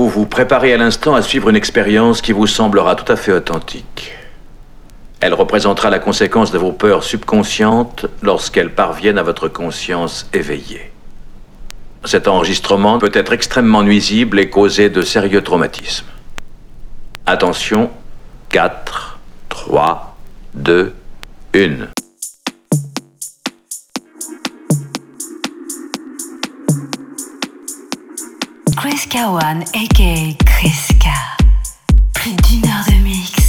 vous vous préparez à l'instant à suivre une expérience qui vous semblera tout à fait authentique. Elle représentera la conséquence de vos peurs subconscientes lorsqu'elles parviennent à votre conscience éveillée. Cet enregistrement peut être extrêmement nuisible et causer de sérieux traumatismes. Attention, 4, 3, 2, 1. Chris Kawan, aka Chris K. Plus d'une heure de mix.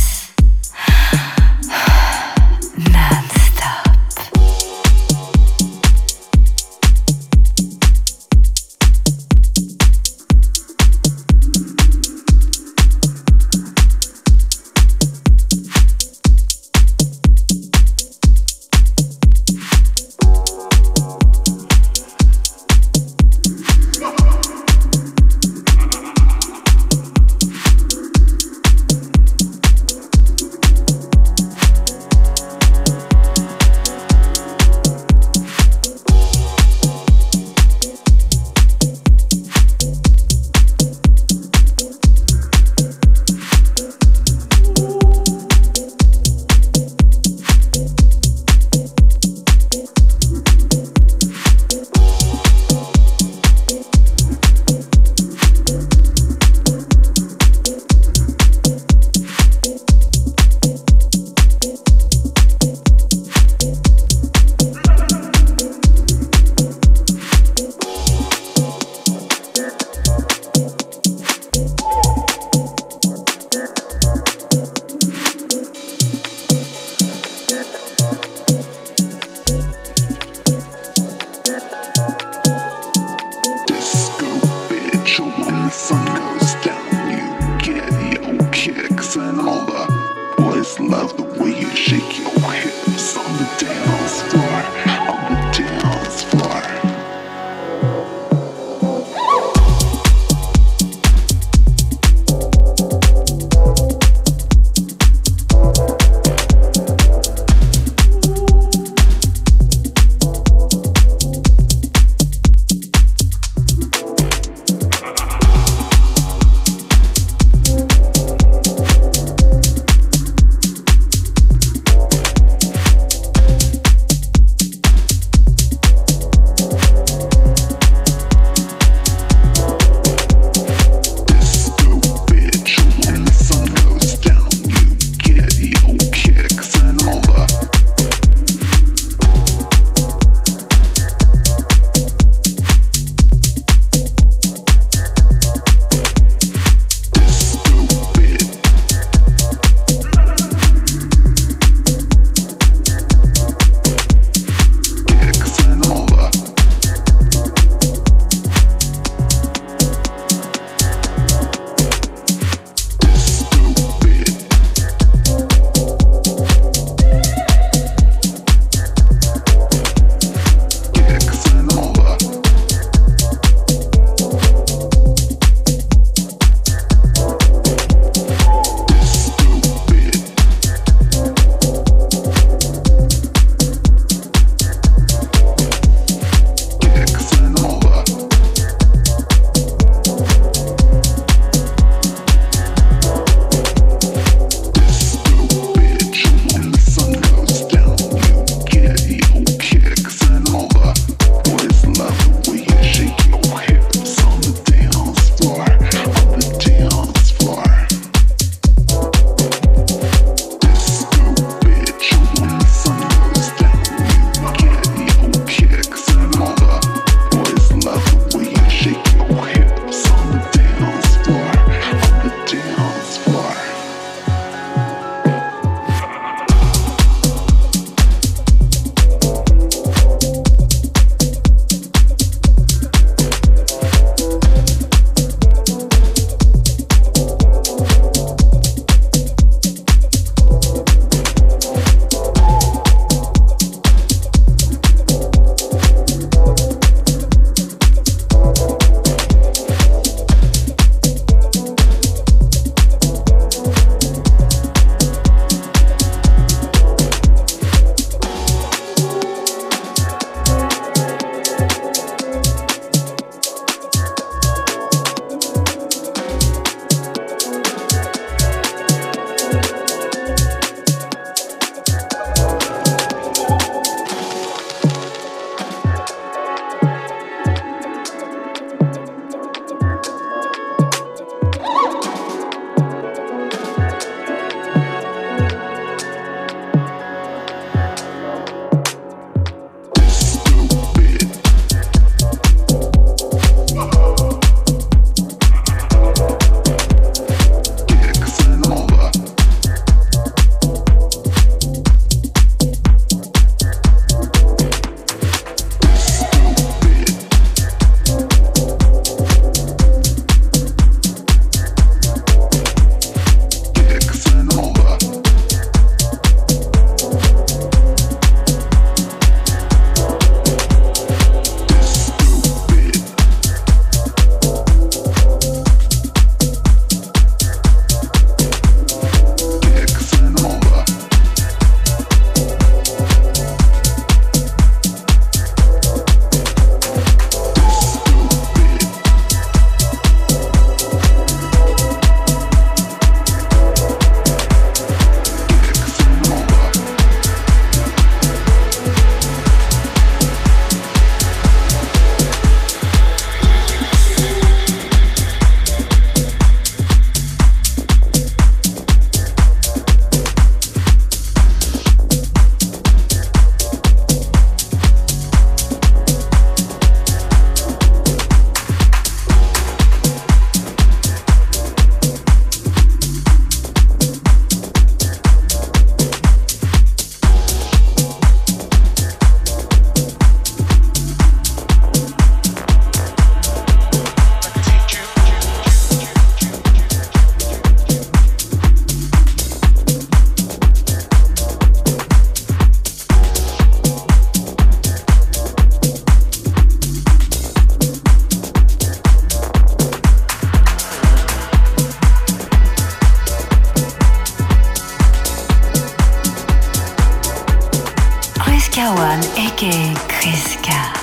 Aka Kreska.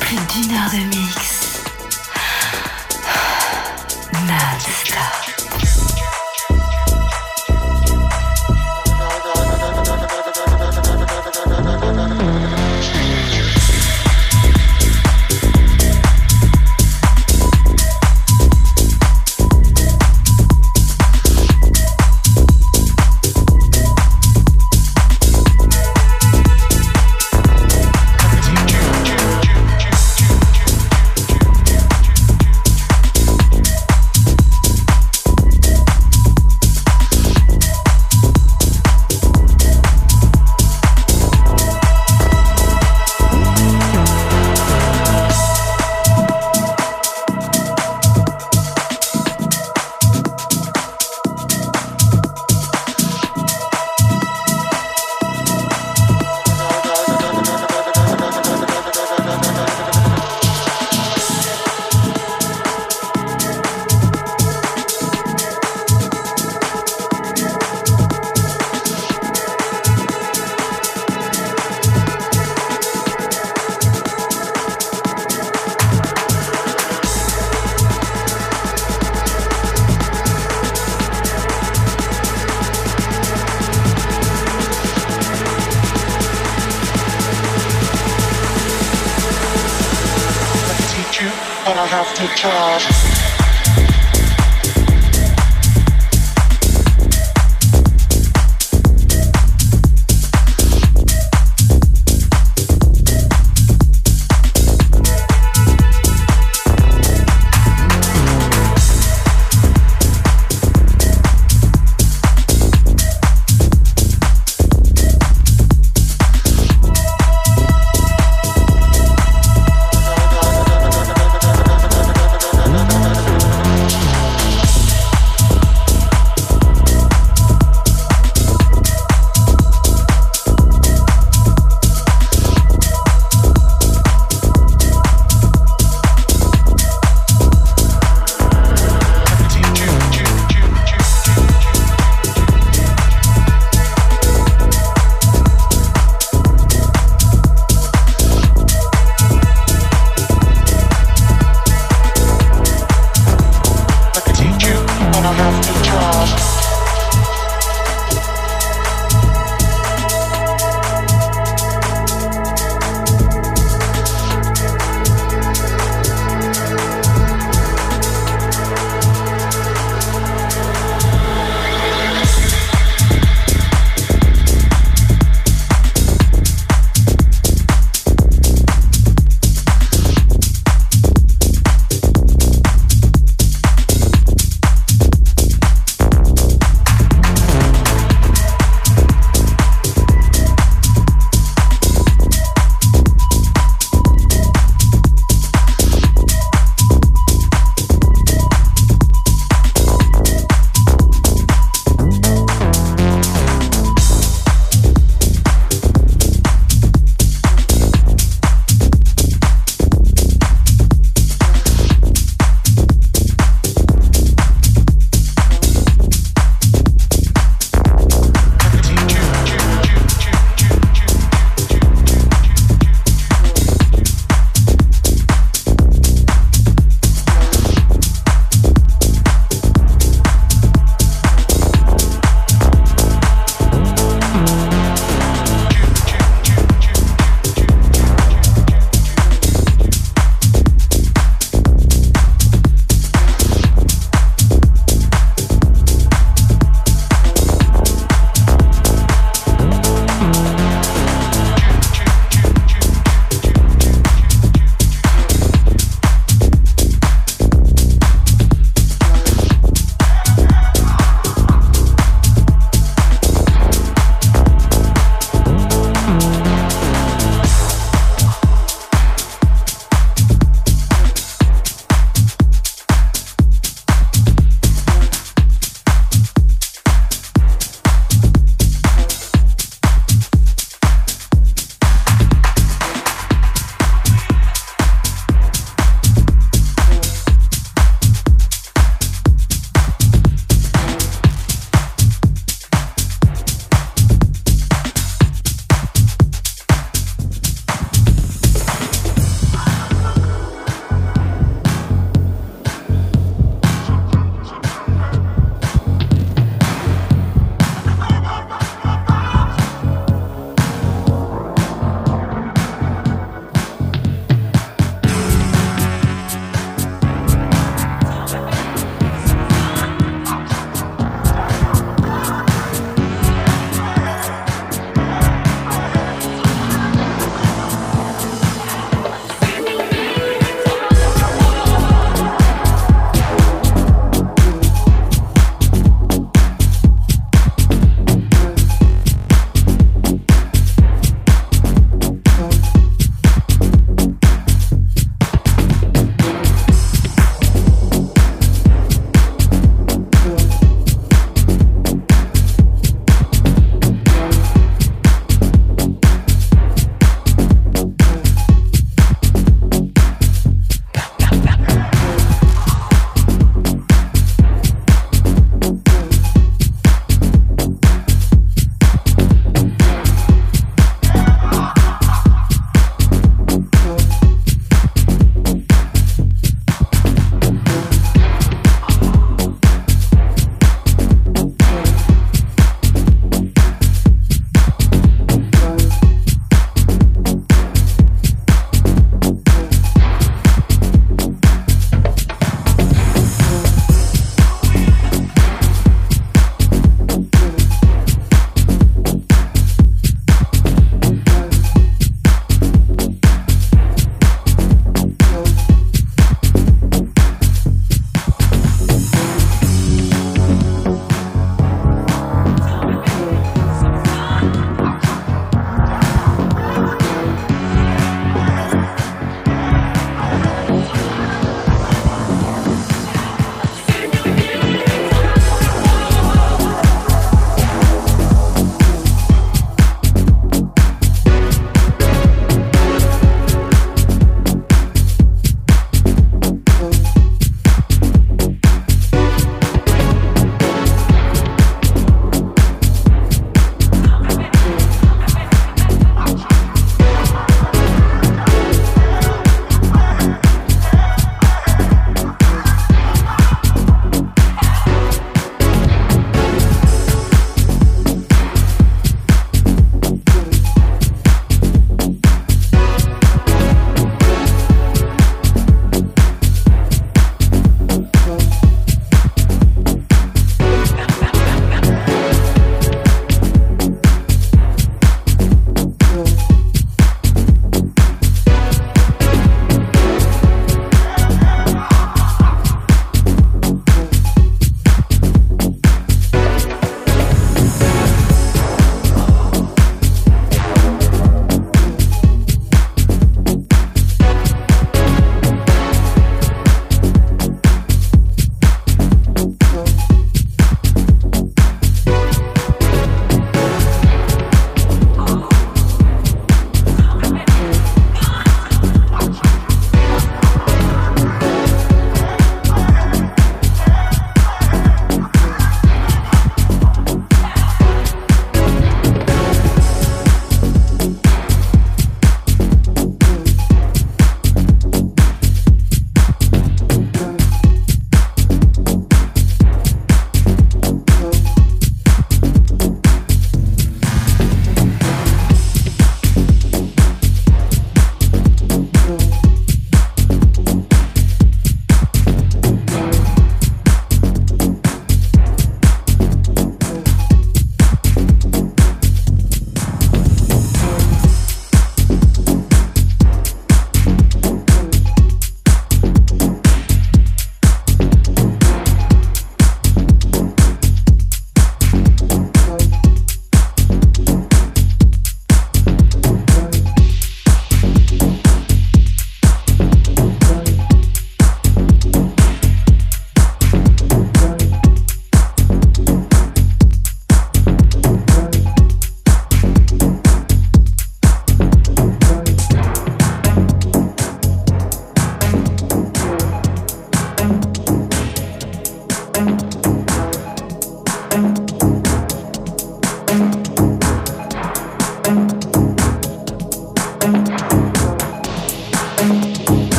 Plus d'une heure de mix. Non-stop.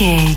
Kawan,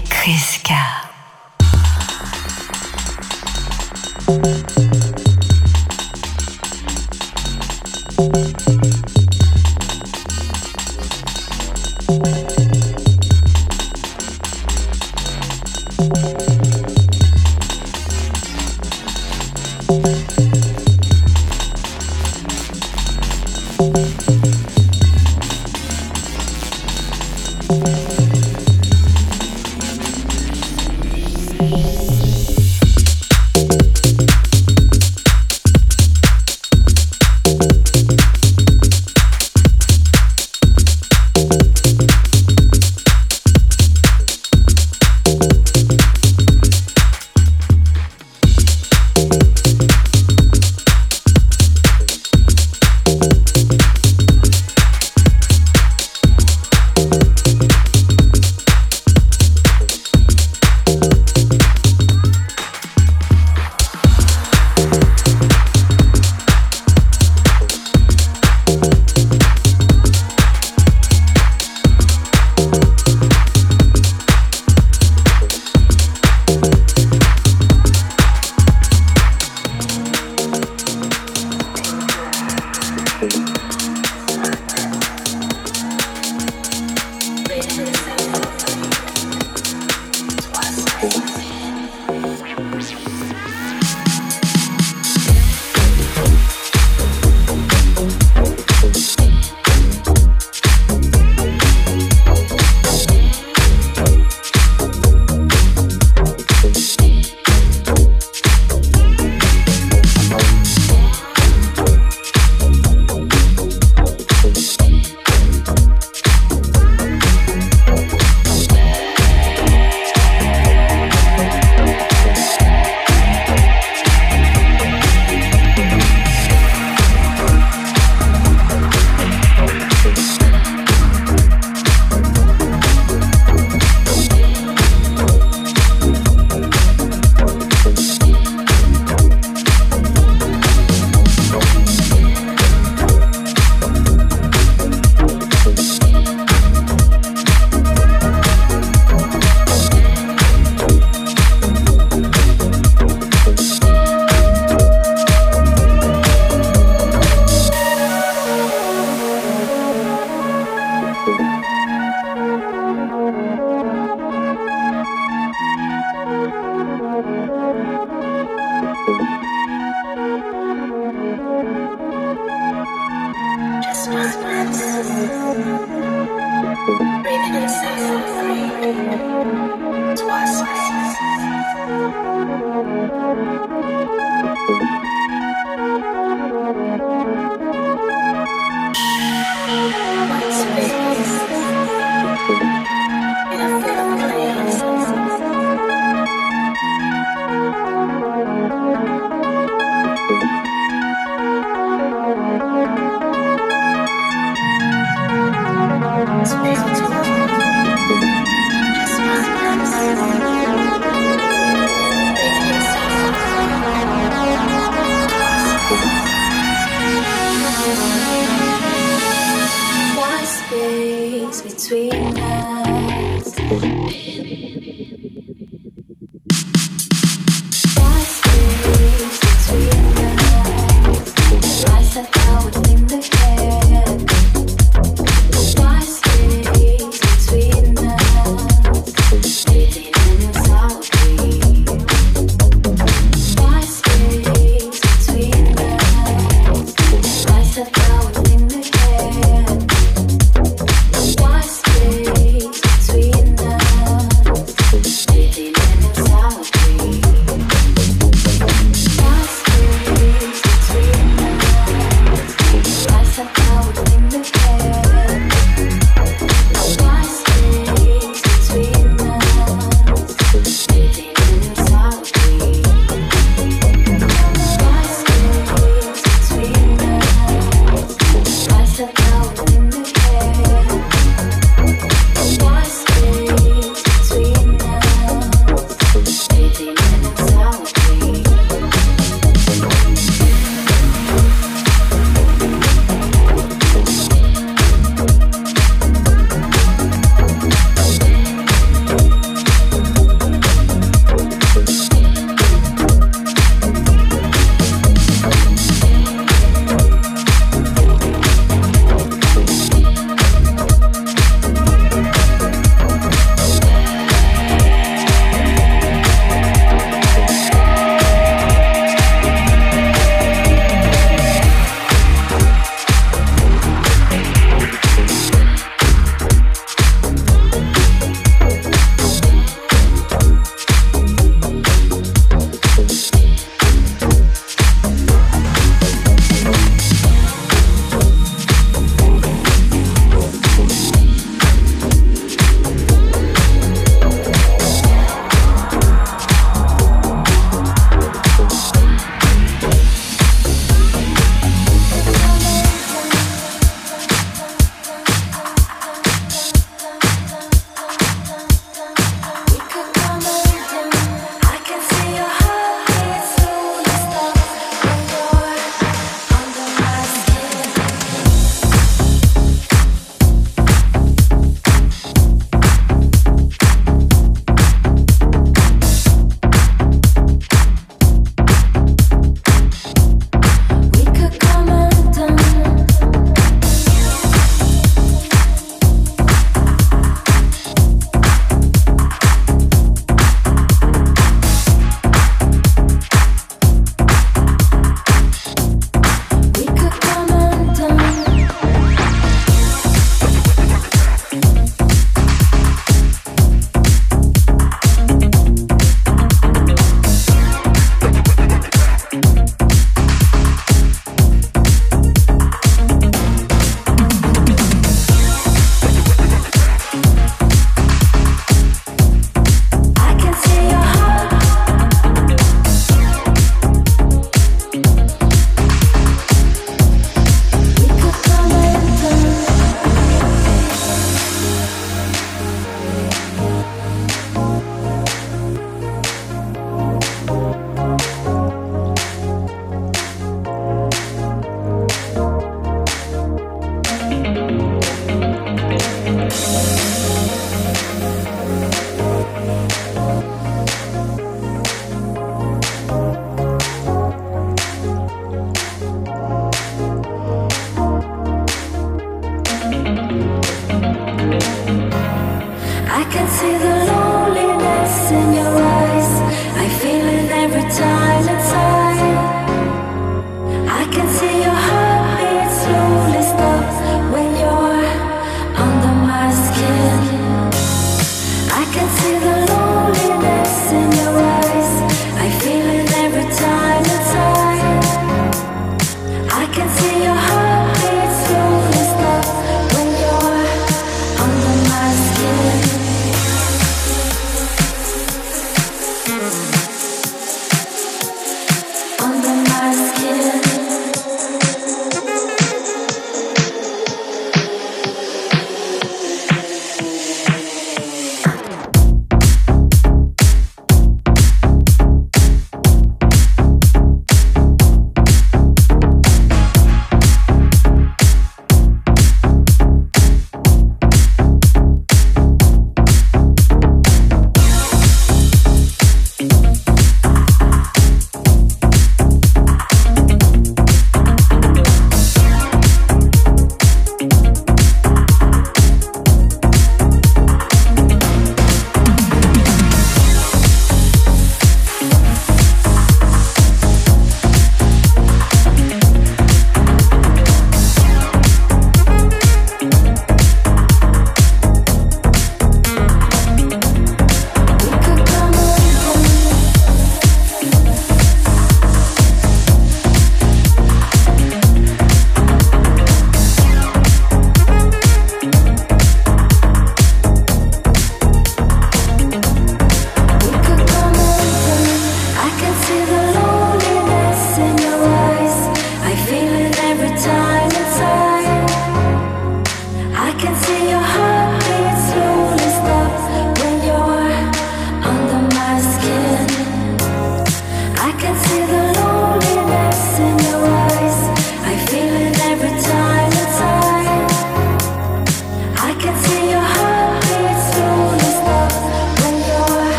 I can see the loneliness in your eyes.